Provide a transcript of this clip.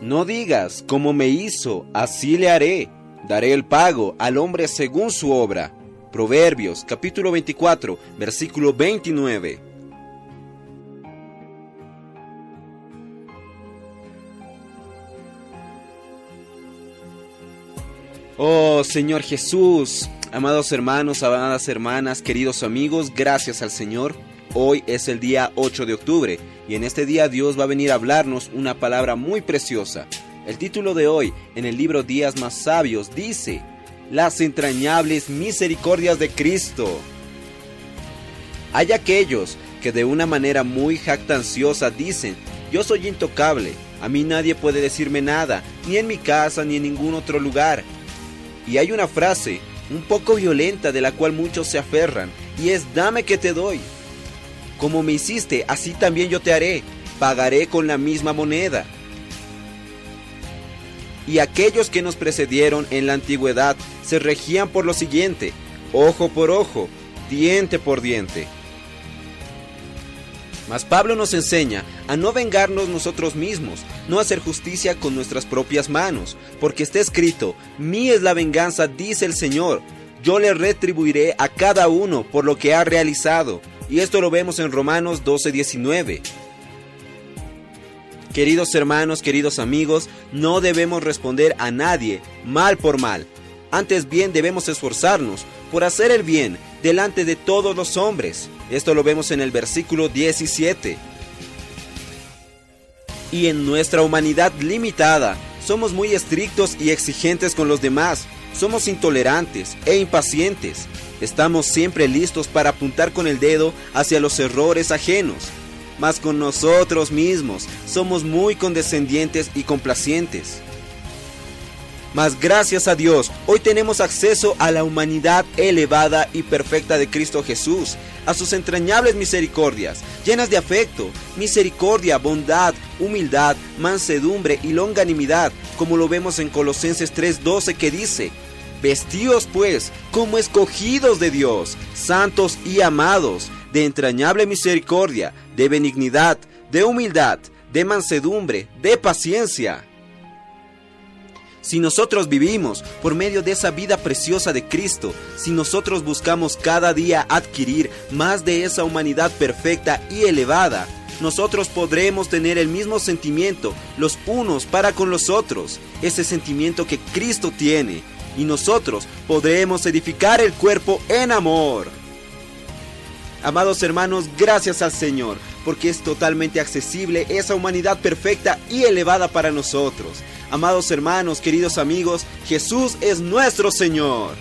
No digas, como me hizo, así le haré. Daré el pago al hombre según su obra. Proverbios capítulo 24, versículo 29. Oh Señor Jesús, amados hermanos, amadas hermanas, queridos amigos, gracias al Señor. Hoy es el día 8 de octubre y en este día Dios va a venir a hablarnos una palabra muy preciosa. El título de hoy en el libro Días más Sabios dice, Las entrañables misericordias de Cristo. Hay aquellos que de una manera muy jactanciosa dicen, yo soy intocable, a mí nadie puede decirme nada, ni en mi casa ni en ningún otro lugar. Y hay una frase un poco violenta de la cual muchos se aferran, y es dame que te doy. Como me hiciste, así también yo te haré, pagaré con la misma moneda. Y aquellos que nos precedieron en la antigüedad se regían por lo siguiente, ojo por ojo, diente por diente. Mas Pablo nos enseña a no vengarnos nosotros mismos, no hacer justicia con nuestras propias manos, porque está escrito, mí es la venganza, dice el Señor, yo le retribuiré a cada uno por lo que ha realizado. Y esto lo vemos en Romanos 12:19. Queridos hermanos, queridos amigos, no debemos responder a nadie mal por mal. Antes bien debemos esforzarnos por hacer el bien delante de todos los hombres. Esto lo vemos en el versículo 17. Y en nuestra humanidad limitada, somos muy estrictos y exigentes con los demás. Somos intolerantes e impacientes. Estamos siempre listos para apuntar con el dedo hacia los errores ajenos. Mas con nosotros mismos somos muy condescendientes y complacientes. Mas gracias a Dios, hoy tenemos acceso a la humanidad elevada y perfecta de Cristo Jesús, a sus entrañables misericordias, llenas de afecto, misericordia, bondad, humildad, mansedumbre y longanimidad, como lo vemos en Colosenses 3:12 que dice, Vestíos pues como escogidos de Dios, santos y amados, de entrañable misericordia, de benignidad, de humildad, de mansedumbre, de paciencia. Si nosotros vivimos por medio de esa vida preciosa de Cristo, si nosotros buscamos cada día adquirir más de esa humanidad perfecta y elevada, nosotros podremos tener el mismo sentimiento los unos para con los otros, ese sentimiento que Cristo tiene, y nosotros podremos edificar el cuerpo en amor. Amados hermanos, gracias al Señor, porque es totalmente accesible esa humanidad perfecta y elevada para nosotros. Amados hermanos, queridos amigos, Jesús es nuestro Señor.